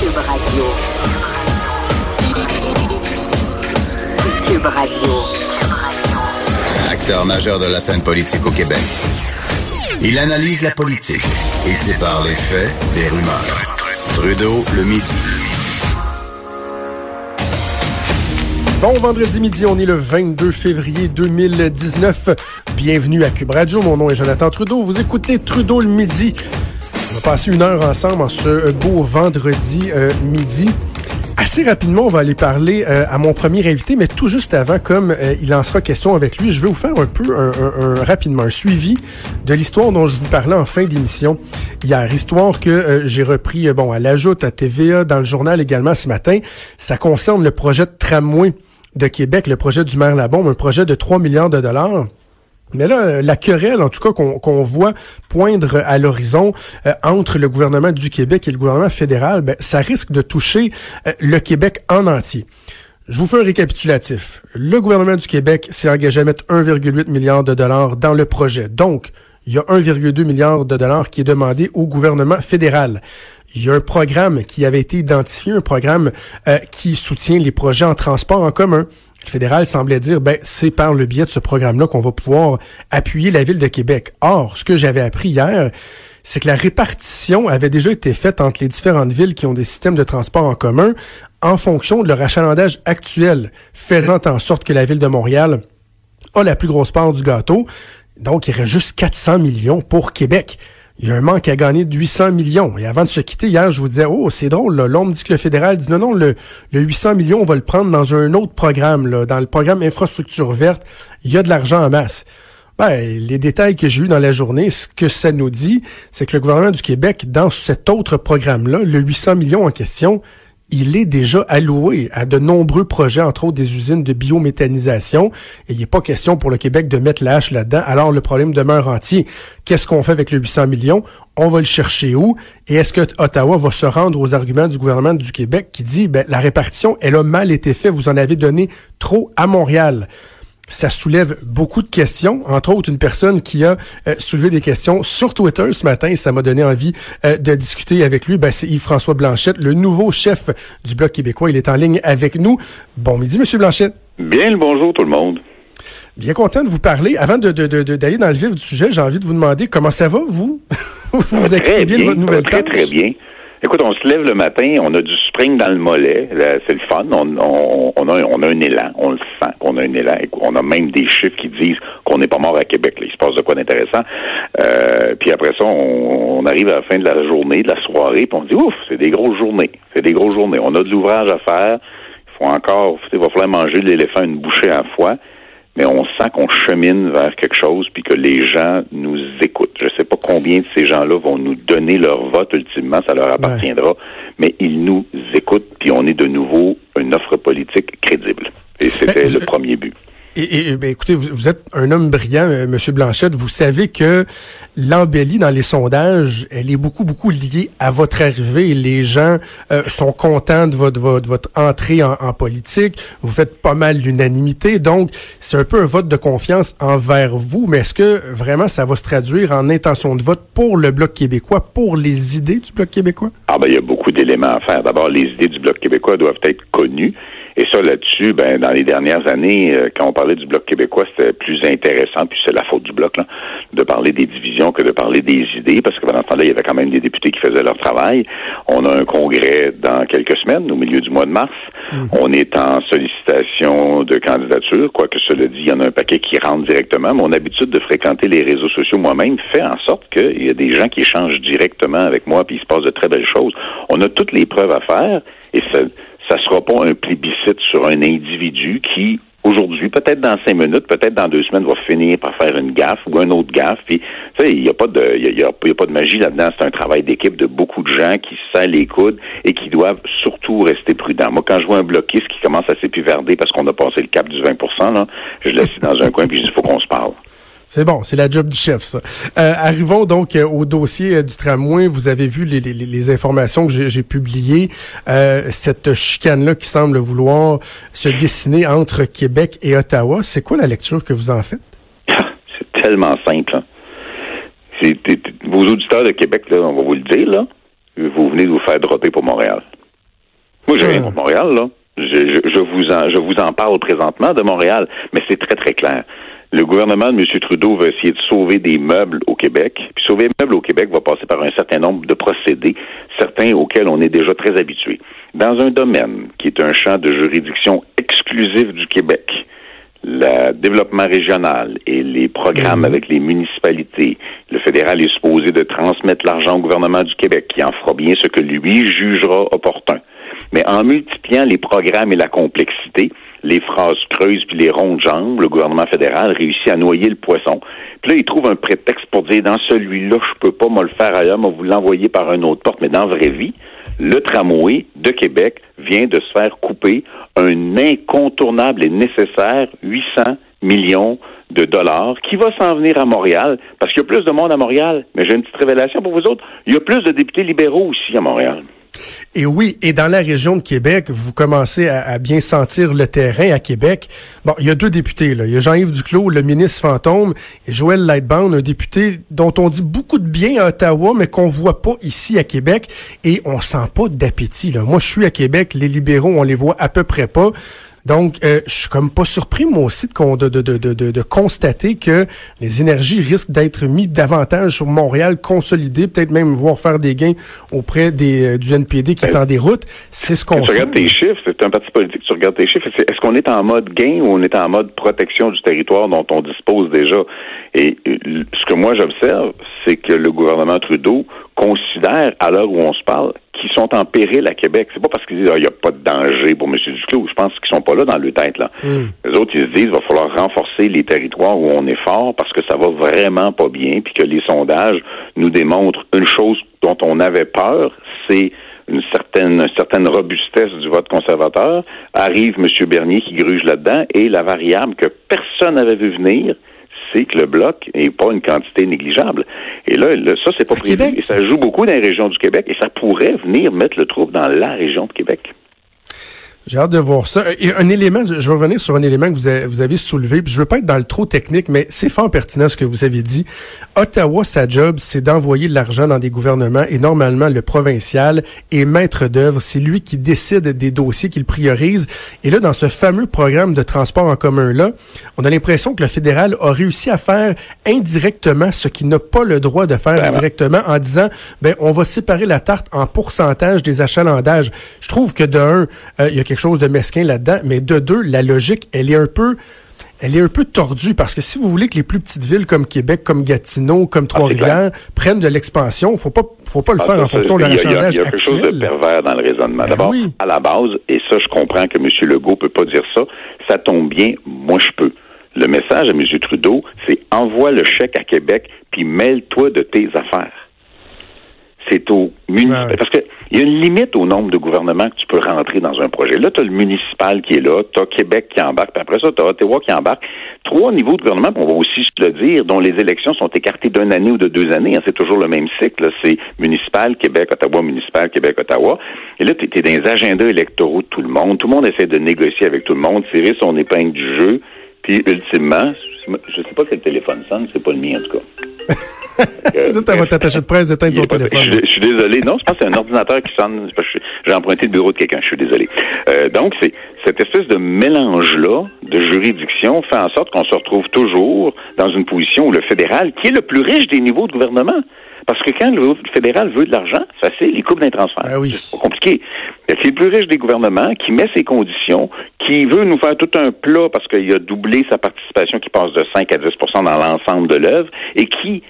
Cube Radio. Cube Radio. Acteur majeur de la scène politique au Québec. Il analyse la politique et sépare les faits des rumeurs. Trudeau le midi. Bon vendredi midi, on est le 22 février 2019. Bienvenue à Cube Radio. Mon nom est Jonathan Trudeau. Vous écoutez Trudeau le midi. Passer une heure ensemble en ce beau vendredi euh, midi. Assez rapidement, on va aller parler euh, à mon premier invité, mais tout juste avant, comme euh, il en sera question avec lui, je vais vous faire un peu un- un- rapidement un suivi de l'histoire dont je vous parlais en fin d'émission hier. Histoire que euh, j'ai repris euh, bon à l'ajoute à TVA, dans le journal également ce matin. Ça concerne le projet de tramway de Québec, le projet du maire Labombe, un projet de 3 milliards de dollars. Mais là, euh, la querelle, en tout cas, qu'on voit poindre à l'horizon euh, entre le gouvernement du Québec et le gouvernement fédéral, ben, ça risque de toucher euh, le Québec en entier. Je vous fais un récapitulatif. Le gouvernement du Québec s'est engagé à mettre 1,8 milliard de dollars dans le projet. Donc, il y a 1,2 milliard de dollars qui est demandé au gouvernement fédéral. Il y a un programme qui avait été identifié, un programme qui soutient les projets en transport en commun. Le fédéral semblait dire, ben, c'est par le biais de ce programme-là qu'on va pouvoir appuyer la ville de Québec. Or, ce que j'avais appris hier, c'est que la répartition avait déjà été faite entre les différentes villes qui ont des systèmes de transport en commun en fonction de leur achalandage actuel, faisant en sorte que la ville de Montréal a la plus grosse part du gâteau. Donc, il reste juste 400 millions pour Québec. Il y a un manque à gagner de 800 millions. Et avant de se quitter, hier, je vous disais, oh, c'est drôle, là. Dit que le fédéral dit, non, non, le, le 800 millions, on va le prendre dans un autre programme, là. Dans le programme infrastructure verte, il y a de l'argent en masse. Ben, les détails que j'ai eus dans la journée, ce que ça nous dit, c'est que le gouvernement du Québec, dans cet autre programme-là, le 800 millions en question, il est déjà alloué à de nombreux projets, entre autres des usines de biométhanisation. Et il n'est pas question pour le Québec de mettre la hache là-dedans. Alors le problème demeure entier. Qu'est-ce qu'on fait avec le 800 millions? On va le chercher où? Et est-ce que Ottawa va se rendre aux arguments du gouvernement du Québec qui dit, ben, la répartition, elle a mal été faite, vous en avez donné trop à Montréal? Ça soulève beaucoup de questions, entre autres une personne qui a euh, soulevé des questions sur Twitter ce matin, et ça m'a donné envie euh, de discuter avec lui. Ben, c'est Yves-François Blanchette, le nouveau chef du Bloc québécois. Il est en ligne avec nous. Bon midi, Monsieur Blanchette. Bien le bonjour tout le monde. Bien content de vous parler. Avant de, de- de- de- d'aller dans le vif du sujet, j'ai envie de vous demander comment ça va, vous? vous vous Très occupez bien de votre ça va nouvelle très, tâche? très bien. Écoute, on se lève le matin, on a du spring dans le mollet, c'est le fun, on, on, on a, on a un élan, on le sent qu'on a un élan, on a même des chiffres qui disent qu'on n'est pas mort à Québec, là. il se passe de quoi d'intéressant. Euh, puis après ça, on, on arrive à la fin de la journée, de la soirée, puis on se dit, ouf, c'est des grosses journées, c'est des grosses journées, on a de l'ouvrage à faire, il faut encore, il va falloir manger l'éléphant une bouchée à la fois, mais on sent qu'on chemine vers quelque chose puis que les gens nous écoutent. Je ne sais pas combien de ces gens-là vont nous donner leur vote ultimement, ça leur appartiendra, mais ils nous écoutent puis on est de nouveau une offre politique crédible. Et c'était Ben, le premier but. Et, et, ben, écoutez, vous, êtes un homme brillant, euh, Monsieur Blanchette. Vous savez que l'embellie dans les sondages, elle est beaucoup, beaucoup liée à votre arrivée. Les gens euh, sont contents de votre, votre, votre entrée en, en politique. Vous faites pas mal l'unanimité. Donc, c'est un peu un vote de confiance envers vous. Mais est-ce que vraiment ça va se traduire en intention de vote pour le Bloc québécois, pour les idées du Bloc québécois? Ah ben il y a beaucoup d'éléments à faire. D'abord, les idées du Bloc québécois doivent être connues. Et ça, là-dessus, ben, dans les dernières années, euh, quand on parlait du Bloc québécois, c'était plus intéressant, puis c'est la faute du Bloc, là, de parler des divisions que de parler des idées, parce que pendant ce temps-là, il y avait quand même des députés qui faisaient leur travail. On a un congrès dans quelques semaines, au milieu du mois de mars. On est en sollicitation de candidature, quoique cela dit, il y en a un paquet qui rentre directement. Mon habitude de fréquenter les réseaux sociaux moi-même fait en sorte qu'il y a des gens qui échangent directement avec moi, puis il se passe de très belles choses. On a toutes les preuves à faire, et ça ça sera pas un plébiscite sur un individu qui, aujourd'hui, peut-être dans cinq minutes, peut-être dans deux semaines, va finir par faire une gaffe ou un autre gaffe. Puis, tu sais, il n'y a pas de, y a, pas de magie là-dedans. C'est un travail d'équipe de beaucoup de gens qui se serrent les coudes et qui doivent surtout rester prudents. Moi, quand je vois un bloquiste qui commence à s'épivarder parce qu'on a passé le cap du 20 là, je laisse dans un coin puis je dis, faut qu'on se parle. C'est bon, c'est la job du chef, ça. Euh, arrivons donc euh, au dossier euh, du tramway. Vous avez vu les, informations que j'ai publiées. Cette chicane-là qui semble vouloir se dessiner entre Québec et Ottawa. C'est quoi la lecture que vous en faites? c'est tellement simple. Hein. Vos auditeurs de Québec, là, on va vous le dire, là, vous venez de vous faire dropper pour Montréal. Moi, j'ai rien pour Montréal, là. Je, je, je, vous en, je vous en parle présentement de Montréal, mais c'est très, très clair le gouvernement de M. Trudeau va essayer de sauver des meubles au Québec. Puis sauver des meubles au Québec va passer par un certain nombre de procédés, certains auxquels on est déjà très habitué. Dans un domaine qui est un champ de juridiction exclusif du Québec, le développement régional et les programmes mhm. avec les municipalités, le fédéral est supposé de transmettre l'argent au gouvernement du Québec, qui en fera bien ce que lui jugera opportun. Mais en multipliant les programmes et la complexité, les phrases creuses puis les rondes jambes, le gouvernement fédéral réussit à noyer le poisson. Puis là, il trouve un prétexte pour dire dans celui-là, je peux pas me le faire ailleurs, mais vous l'envoyer par une autre porte. Mais dans la vraie vie, le tramway de Québec vient de se faire couper un incontournable et nécessaire 800 millions de dollars qui va s'en venir à Montréal parce qu'il y a plus de monde à Montréal. Mais j'ai une petite révélation pour vous autres. Il y a plus de députés libéraux aussi à Montréal. Et oui, et dans la région de Québec, vous commencez à, bien sentir le terrain à Québec. Bon, il y a deux députés, là. Il y a Jean-Yves Duclos, le ministre fantôme, et Joël Lightbound, un député dont on dit beaucoup de bien à Ottawa, mais qu'on voit pas ici à Québec. Et on sent pas d'appétit, là. Moi, je suis à Québec, les libéraux, on les voit à peu près pas. Donc, euh, je suis comme pas surpris, moi aussi, de, de, de, de, de constater que les énergies risquent d'être mis davantage sur Montréal, consolidées, peut-être même voir faire des gains auprès des, euh, du NPD qui est en déroute. C'est ce qu'on Tu regardes tes chiffres, c'est un parti politique, tu regardes tes chiffres. Est-ce qu'on est en mode gain ou on est en mode protection du territoire dont on dispose déjà? Et euh, ce que moi j'observe, c'est que le gouvernement Trudeau considère, à l'heure où on se parle, qui sont en péril à Québec. C'est pas parce qu'ils disent qu'il n'y a pas de danger pour M. Duclos. Je pense qu'ils sont pas là dans le tête. Là. Hmm. Les autres, ils se disent qu'il va falloir renforcer les territoires où on est fort parce que ça va vraiment pas bien, puis que les sondages nous démontrent une chose dont on avait peur, c'est une certaine, certaine robustesse du vote conservateur. Arrive M. Bernier qui gruge là-dedans et la variable que personne n'avait vu venir, c'est que le bloc n'est pas une quantité négligeable. Et là, ça, c'est pas prévu. Et ça joue beaucoup dans les régions du Québec et ça pourrait venir mettre le trouble dans la région de Québec. J'ai hâte de voir ça. Et un élément, je vais revenir sur un élément que vous avez, vous avez soulevé, puis je veux pas être dans le trop technique, mais c'est fort pertinent ce que vous avez dit. Ottawa, sa job, c'est d'envoyer de l'argent dans des gouvernements et normalement le provincial est maître d'œuvre. C'est lui qui décide des dossiers qu'il priorise. Et là, dans ce fameux programme de transport en commun-là, on a l'impression que le fédéral a réussi à faire indirectement ce qu'il n'a pas le droit de faire directement en disant, ben, on va séparer la tarte en pourcentage des achalandages. Je trouve que de un, euh, il y a quelque chose de mesquin là-dedans, mais de deux, la logique, elle est un peu elle est un peu tordue parce que si vous voulez que les plus petites villes comme Québec, comme Gatineau, comme ah, Trois-Rivières prennent de l'expansion, faut pas, faut pas le ah, faire en fonction de l'achandage Il y a, quelque chose de pervers dans le raisonnement. Ben D'abord, à la base, et ça, je comprends que M. Legault peut pas dire ça, ça tombe bien, moi je peux. Le message à M. Trudeau, c'est envoie le chèque à Québec, puis mêle-toi de tes affaires c'est au municipal. Parce qu'il y a une limite au nombre de gouvernements que tu peux rentrer dans un projet. Là, tu as le municipal qui est là, tu as Québec qui embarque, puis après ça, tu as Ottawa qui embarque. Trois niveaux de gouvernement, on va aussi se le dire, dont les élections sont écartées d'une année ou de deux années. Hein. c'est toujours le même cycle. C'est municipal, Québec, Ottawa, municipal, Québec, Ottawa. Et là, tu es, dans les agendas électoraux de tout le monde. Tout le monde essaie de négocier avec tout le monde, tirer son épingle du jeu. Puis, ultimement, je sais pas quel téléphone sonne, c'est pas le mien, en tout cas. Dites à votre attaché de presse d'éteindre son téléphone. Je, suis désolé. Non, je pense que c'est un ordinateur qui sonne. J'ai emprunté le bureau de quelqu'un. Je suis désolé. Euh, donc, c'est cette espèce de mélange-là de juridiction fait en sorte qu'on se retrouve toujours dans une position où le fédéral, qui est le plus riche des niveaux de gouvernement, parce que quand le fédéral veut de l'argent, ça c'est les coupes d'un transfert. Ben oui. C'est pas compliqué. C'est le plus riche des gouvernements qui met ses conditions, qui veut nous faire tout un plat parce qu'il a doublé sa participation qui passe de 5 à 10% dans l'ensemble de l'œuvre et qui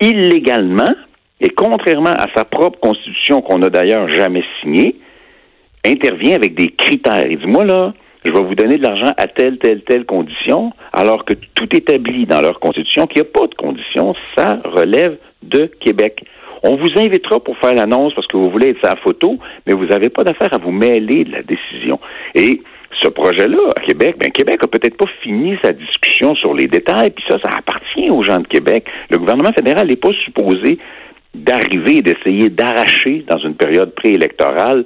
illégalement et contrairement à sa propre constitution qu'on n'a d'ailleurs jamais signée, intervient avec des critères. Il dit, moi là, je vais vous donner de l'argent à telle, telle, telle condition, alors que tout établi dans leur constitution qu'il n'y a pas de condition, ça relève de Québec. On vous invitera pour faire l'annonce parce que vous voulez être sa photo, mais vous n'avez pas d'affaire à vous mêler de la décision. Et ce projet-là, à Québec, ben Québec a peut-être pas fini sa discussion sur les détails, puis ça, ça appartient aux gens de Québec. Le gouvernement fédéral n'est pas supposé d'arriver et d'essayer d'arracher dans une période préélectorale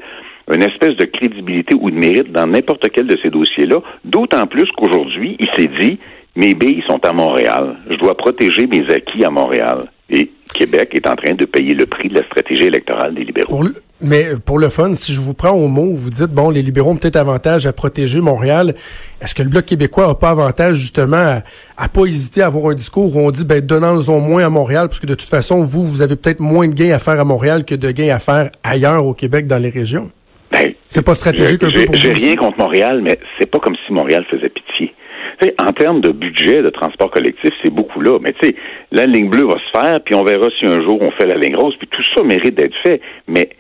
une espèce de crédibilité ou de mérite dans n'importe quel de ces dossiers-là, d'autant plus qu'aujourd'hui, il s'est dit, mes billes sont à Montréal, je dois protéger mes acquis à Montréal. Et Québec est en train de payer le prix de la stratégie électorale des libéraux. Pour le, mais pour le fun, si je vous prends au mot, vous dites, bon, les libéraux ont peut-être avantage à protéger Montréal. Est-ce que le Bloc québécois n'a pas avantage justement à, à pas hésiter à avoir un discours où on dit, ben, donnons-en moins à Montréal, parce que de toute façon, vous, vous avez peut-être moins de gains à faire à Montréal que de gains à faire ailleurs au Québec dans les régions? Ben, c'est pas stratégique un peu pour vous? J'ai rien contre Montréal, mais c'est pas comme si Montréal faisait pitié en termes de budget de transport collectif, c'est beaucoup là. Mais tu sais, la ligne bleue va se faire, puis on verra si un jour on fait la ligne rose, puis tout ça mérite d'être fait. Mais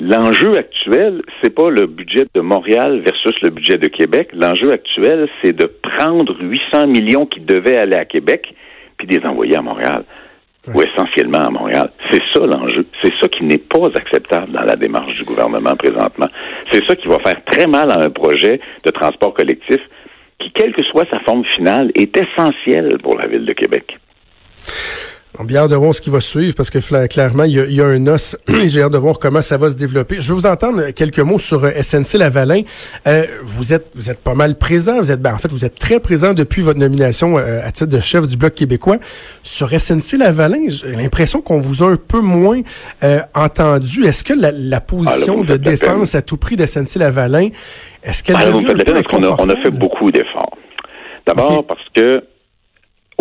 l'enjeu actuel, c'est pas le budget de Montréal versus le budget de Québec. L'enjeu actuel, c'est de prendre 800 millions qui devaient aller à Québec, puis de les envoyer à Montréal. Ou essentiellement à Montréal. C'est ça l'enjeu. C'est ça qui n'est pas acceptable dans la démarche du gouvernement présentement. C'est ça qui va faire très mal à un projet de transport collectif qui, quelle que soit sa forme finale, est essentielle pour la ville de Québec. On bien hâte de voir ce qui va suivre parce que clairement, il y a, un os. J'ai hâte de voir comment ça va se développer. Je veux vous entendre quelques mots sur euh, SNC Lavalin. Euh, vous êtes vous êtes pas mal présent. Vous êtes ben, en fait vous êtes très présent depuis votre nomination euh, à titre de chef du bloc québécois sur SNC Lavalin. J'ai l'impression qu'on vous a un peu moins entendu. Est-ce que la, position ah, de défense à tout prix de SNC Lavalin, est-ce qu'elle ah, devient un on a fait beaucoup d'efforts. D'abord parce que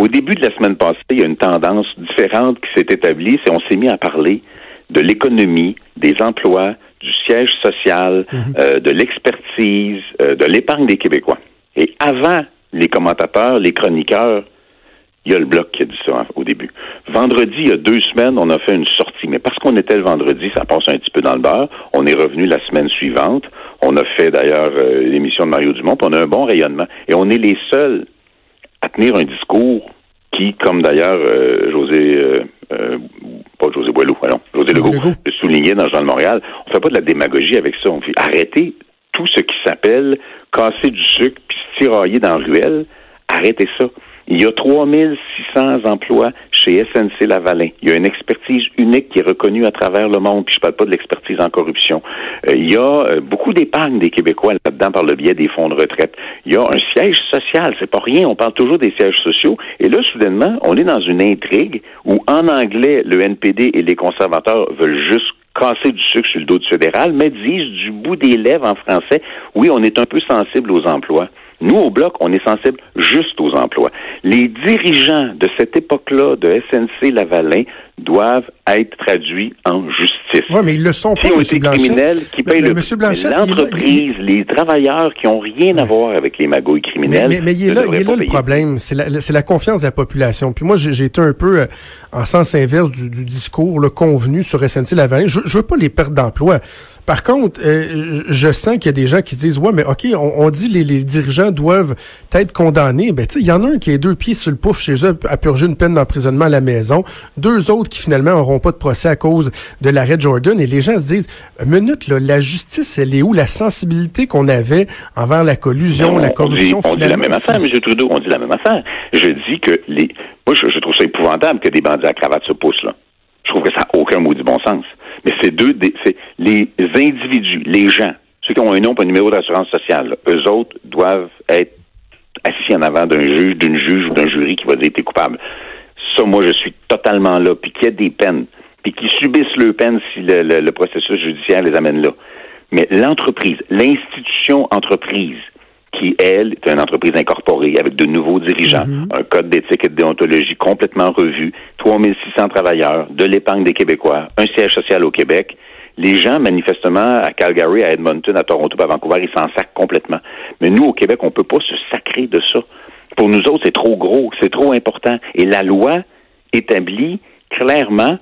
au début de la semaine passée, il y a une tendance différente qui s'est établie, c'est on s'est mis à parler de l'économie, des emplois, du siège social, mhm. euh, de l'expertise, euh, de l'épargne des Québécois. Et avant les commentateurs, les chroniqueurs, il y a le bloc qui a dit ça hein, au début. Vendredi, il y a deux semaines, on a fait une sortie. Mais parce qu'on était le vendredi, ça passe un petit peu dans le beurre. On est revenu la semaine suivante. On a fait d'ailleurs euh, l'émission de Mario Dumont, puis on a un bon rayonnement. Et on est les seuls à tenir un discours qui, comme d'ailleurs euh, José, euh, euh, pas José Boileau, non, José, Legault, le soulignait dans le Journal de Montréal, on fait pas de la démagogie avec ça. On fait arrêter tout ce qui s'appelle casser du sucre puis se tirailler dans la ruelle. Arrêtez ça. Il y a 3600 emplois chez SNC Lavalin. Il y a une expertise unique qui est reconnue à travers le monde, puis je parle pas de l'expertise en corruption. Euh, il y a euh, beaucoup d'épargne des Québécois là-dedans par le biais des fonds de retraite. Il y a un siège social, c'est pas rien, on parle toujours des sièges sociaux. Et là, soudainement, on est dans une intrigue où, en anglais, le NPD et les conservateurs veulent juste casser du sucre sur le dos du fédéral, mais disent du bout des lèvres en français, oui, on est un peu sensible aux emplois. Nous, au Bloc, on est sensible juste aux emplois. Les dirigeants de cette époque-là de SNC Lavalin doivent être traduits en justice. Oui, mais ils le sont pas, M. criminels qui payent le l'entreprise, les travailleurs qui ont rien à voir avec les magouilles criminelles. Mais, mais, il est là, il est là le problème, c'est la, la, confiance de la population. Puis moi, j'ai été un peu euh, en sens inverse du, du discours le convenu sur SNC Lavalin. Je, je veux pas les pertes d'emploi. Par contre, euh, je sens qu'il y a des gens qui disent ouais, mais ok, on, dit les, les dirigeants doivent être condamnés. Ben tu il y en a un qui a deux pieds sur le pouf chez eux à purger une peine d'emprisonnement à la maison, deux autres qui finalement n'auront pas de procès à cause de l'arrêt Jordan. Et les gens se disent minute là, la justice, elle est où? La sensibilité qu'on avait envers la collusion, la corruption on, dit, on dit la même affaire, M. Trudeau. On dit la même affaire. Je dis que les, moi, je, trouve ça épouvantable que des bandits à cravate se poussent là. Je trouve que ça n'a aucun mot du bon sens. Mais c'est deux, c'est les individus, les gens, ceux qui ont un nom et un numéro d'assurance sociale, eux autres doivent être assis en avant d'un juge, d'une juge ou d'un jury qui va dire t'es coupable. Ça, moi, je suis totalement là. Puis qu'il y ait des peines, puis qu'ils subissent leurs peines si le processus judiciaire les amène là. Mais l'entreprise, l'institution entreprise, qui, elle, est une entreprise incorporée avec de nouveaux dirigeants, mhm. un code d'éthique et de déontologie complètement revu, 3600 travailleurs, de l'épargne des Québécois, un siège social au Québec. Les gens, manifestement, à Calgary, à Edmonton, à Toronto, à Vancouver, ils s'en sacrent complètement. Mais nous, au Québec, on peut pas se sacrer de ça. Pour nous autres, c'est trop gros, c'est trop important. Et la loi établit clairement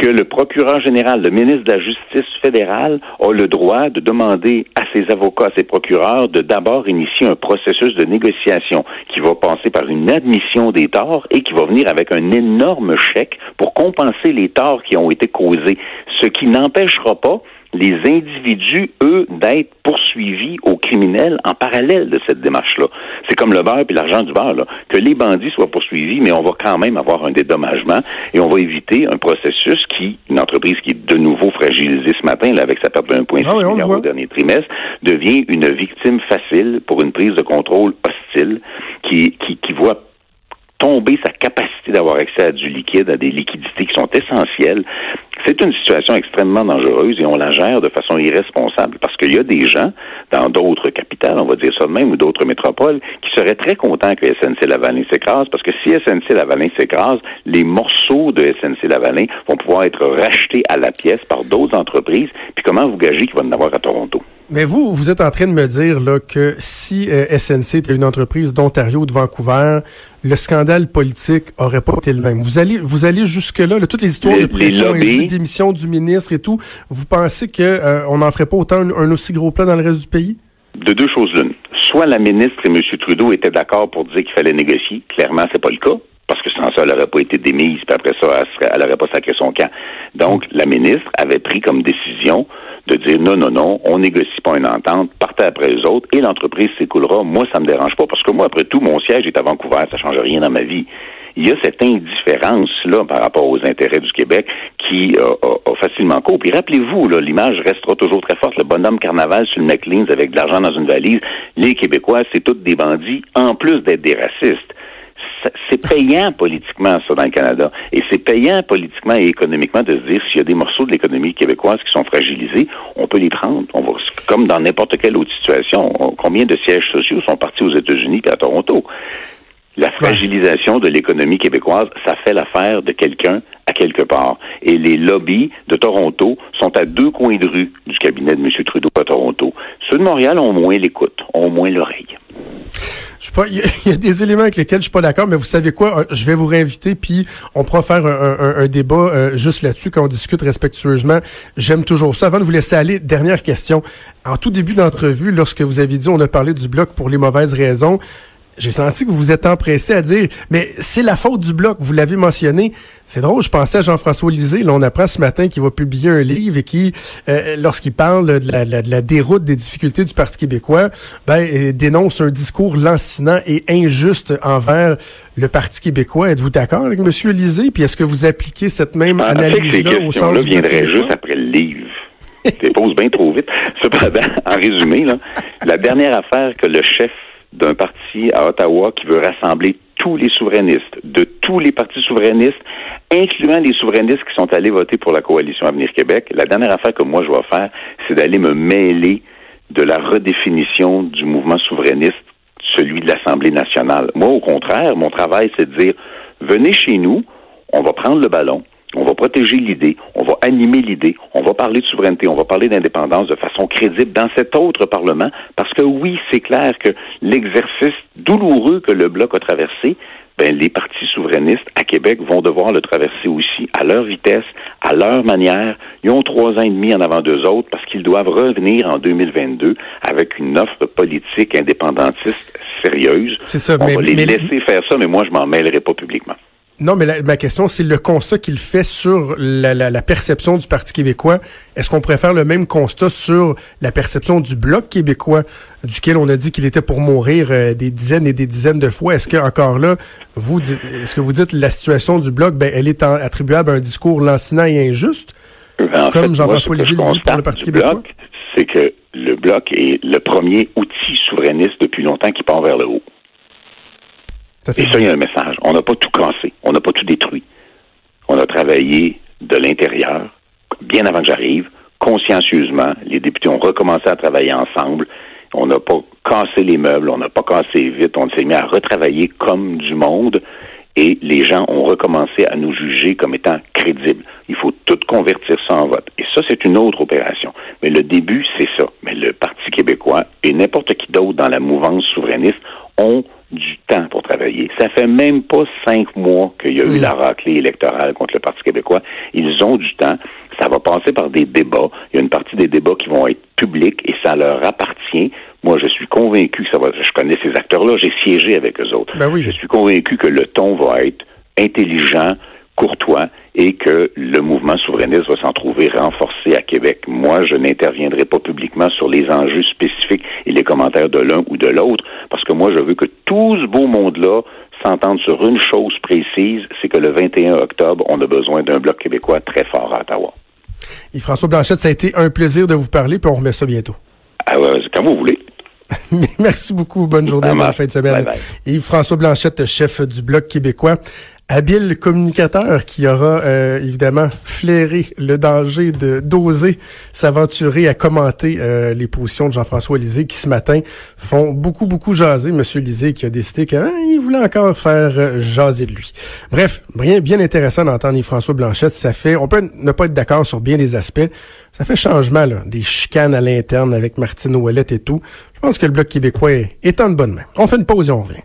que le procureur général, le ministre de la Justice fédérale, a le droit de demander à ses avocats, à ses procureurs, de d'abord initier un processus de négociation qui va passer par une admission des torts et qui va venir avec un énorme chèque pour compenser les torts qui ont été causés, ce qui n'empêchera pas les individus, eux, d'être poursuivis aux criminels en parallèle de cette démarche-là. C'est comme le beurre et l'argent du beurre, là. que les bandits soient poursuivis, mais on va quand même avoir un dédommagement et on va éviter un processus qui, une entreprise qui est de nouveau fragilisée ce matin, là, avec sa perte de 1,6 Ah milliard au dernier trimestre, devient une victime facile pour une prise de contrôle hostile qui, qui, qui voit tomber sa capacité d'avoir accès à du liquide, à des liquidités qui sont essentielles. C'est une situation extrêmement dangereuse et on la gère de façon irresponsable parce qu'il y a des gens dans d'autres capitales, on va dire ça de même, ou d'autres métropoles, qui seraient très contents que SNC Lavalin s'écrase parce que si SNC Lavalin s'écrase, les morceaux de SNC Lavalin vont pouvoir être rachetés à la pièce par d'autres entreprises. Puis comment vous gagez qu'il va en avoir à Toronto? Mais vous, vous êtes en train de me dire là, que si euh, SNC était une entreprise d'Ontario ou de Vancouver, le scandale politique aurait pas été le même. Vous allez, vous allez jusque là, toutes les histoires Les- de pression indue, démission du ministre et tout. Vous pensez que euh, on n'en ferait pas autant un, un aussi gros plan dans le reste du pays? De deux choses l'une. Soit la ministre et M. Trudeau étaient d'accord pour dire qu'il fallait négocier. Clairement, c'est pas le cas. Parce que sans ça, elle n'aurait pas été démise, puis après ça, elle n'aurait pas sacré son camp. Donc, la ministre avait pris comme décision de dire non, non, non, on négocie pas une entente, partez après les autres, et l'entreprise s'écoulera. Moi, ça me dérange pas, parce que moi, après tout, mon siège est à Vancouver, ça change rien dans ma vie. Il y a cette indifférence-là par rapport aux intérêts du Québec qui euh, a, facilement cours. Puis rappelez-vous, l'image restera toujours très forte. Le bonhomme carnaval sur le McLean avec de l'argent dans une valise. Les Québécois, c'est tous des bandits, en plus d'être des racistes. C'est payant politiquement, ça, dans le Canada. Et c'est payant politiquement et économiquement de se dire s'il y a des morceaux de l'économie québécoise qui sont fragilisés, on peut les prendre. On va, comme dans n'importe quelle autre situation. On- combien de sièges sociaux sont partis aux États-Unis et à Toronto? La fragilisation de l'économie québécoise, ça fait l'affaire de quelqu'un à quelque part. Et les lobbies de Toronto sont à deux coins de rue du cabinet de M. Trudeau à Toronto. Ceux de Montréal ont moins l'écoute, ont moins l'oreille. Je sais pas, il y, a- des éléments avec lesquels je suis pas d'accord, mais vous savez quoi? Euh, Je vais vous réinviter, puis on pourra faire un débat euh, juste là-dessus quand on discute respectueusement. J'aime toujours ça. Avant de vous laisser aller, dernière question. En tout début d'entrevue, lorsque vous avez dit on a parlé du bloc pour les mauvaises raisons, j'ai senti que vous vous êtes empressé à dire, mais c'est la faute du bloc, vous l'avez mentionné. C'est drôle, je pensais à Jean-François Lisée. Là, on apprend ce matin qu'il va publier un livre et qui, euh, lorsqu'il parle de la, de la déroute des difficultés du Parti québécois, ben, euh, dénonce un discours lancinant et injuste envers le Parti québécois. Êtes-vous d'accord avec M. Lisée? Puis est-ce que vous appliquez cette même analyse-là au sens du Bloc viendraient québécois? juste après le livre. Tu poses bien trop vite. Cependant, en résumé, là, la dernière affaire que le chef d'un parti à Ottawa qui veut rassembler tous les souverainistes, de tous les partis souverainistes, incluant les souverainistes qui sont allés voter pour la coalition Avenir Québec, la dernière affaire que moi je vais faire, c'est d'aller me mêler de la redéfinition du mouvement souverainiste, celui de l'Assemblée nationale. Moi, au contraire, mon travail, c'est de dire, venez chez nous, on va prendre le ballon, on va protéger l'idée, on va animer l'idée, on va parler de souveraineté, on va parler d'indépendance de façon crédible dans cet autre Parlement, parce que oui, c'est clair que l'exercice douloureux que le Bloc a traversé, ben, les partis souverainistes à Québec vont devoir le traverser aussi à leur vitesse, à leur manière. Ils ont trois ans et demi en avant d'eux autres parce qu'ils doivent revenir en 2022 avec une offre politique indépendantiste sérieuse. C'est ça, On mais- va les mais- laisser faire ça, mais moi, je m'en mêlerai pas publiquement. Non, mais la- ma question, c'est le constat qu'il fait sur la, la- la perception du Parti québécois. Est-ce qu'on pourrait faire le même constat sur la perception du Bloc québécois, duquel on a dit qu'il était pour mourir euh, des dizaines et des dizaines de fois? Est-ce que encore là, vous dites, est-ce que vous dites la situation du Bloc, ben, elle est en- attribuable à un discours lancinant et injuste? En Comme Jean-François Lisée le dit pour le Parti québécois. Bloc, C'est que le Bloc est le premier outil souverainiste depuis longtemps qui part vers le haut. Et ça, il y a un message. On n'a pas tout cassé. On n'a pas tout détruit. On a travaillé de l'intérieur, bien avant que j'arrive, consciencieusement. Les députés ont recommencé à travailler ensemble. On n'a pas cassé les meubles, on n'a pas cassé vite. On s'est mis à retravailler comme du monde. Et les gens ont recommencé à nous juger comme étant crédibles. Il faut tout convertir ça en vote. Et ça, c'est une autre opération. Mais le début, c'est ça. Mais le Parti québécois et n'importe qui d'autre dans la mouvance souverainiste ont du temps pour travailler. Ça fait même pas cinq mois qu'il y a eu Mm. la raclée électorale contre le Parti québécois. Ils ont du temps. Ça va passer par des débats. Il y a une partie des débats qui vont être publics et ça leur appartient. Moi, je suis convaincu que ça va. Je connais ces acteurs-là. J'ai siégé avec eux autres. Ben oui. Je suis convaincu que le ton va être intelligent, courtois et que le mouvement souverainiste va s'en trouver renforcé à Québec. Moi, je n'interviendrai pas publiquement sur les enjeux spécifiques et les commentaires de l'un ou de l'autre parce que moi, je veux que tout ce beau monde-là s'entende sur une chose précise, c'est que le 21 octobre, on a besoin d'un bloc québécois très fort à Ottawa. Yves-François Blanchette, ça a été un plaisir de vous parler, puis on remet ça bientôt. Ah ouais, vous voulez. Merci beaucoup. Bonne journée, bonne fin de semaine. Bye bye. Yves-François Blanchette, chef du Bloc québécois, habile communicateur qui aura euh, évidemment flairé le danger de d'oser s'aventurer à commenter euh, les positions de Jean-François Lisée qui ce matin font beaucoup, beaucoup jaser. Monsieur Lisée qui a décidé qu'il voulait encore faire euh, jaser de lui. Bref, bien, bien intéressant d'entendre Yves-François Blanchette. Ça fait, on peut ne pas être d'accord sur bien des aspects. Ça fait changement, là, des chicanes à l'interne avec Martine Ouellette et tout. Je pense que le Bloc québécois est, en de bonne main. On fait une pause et on revient.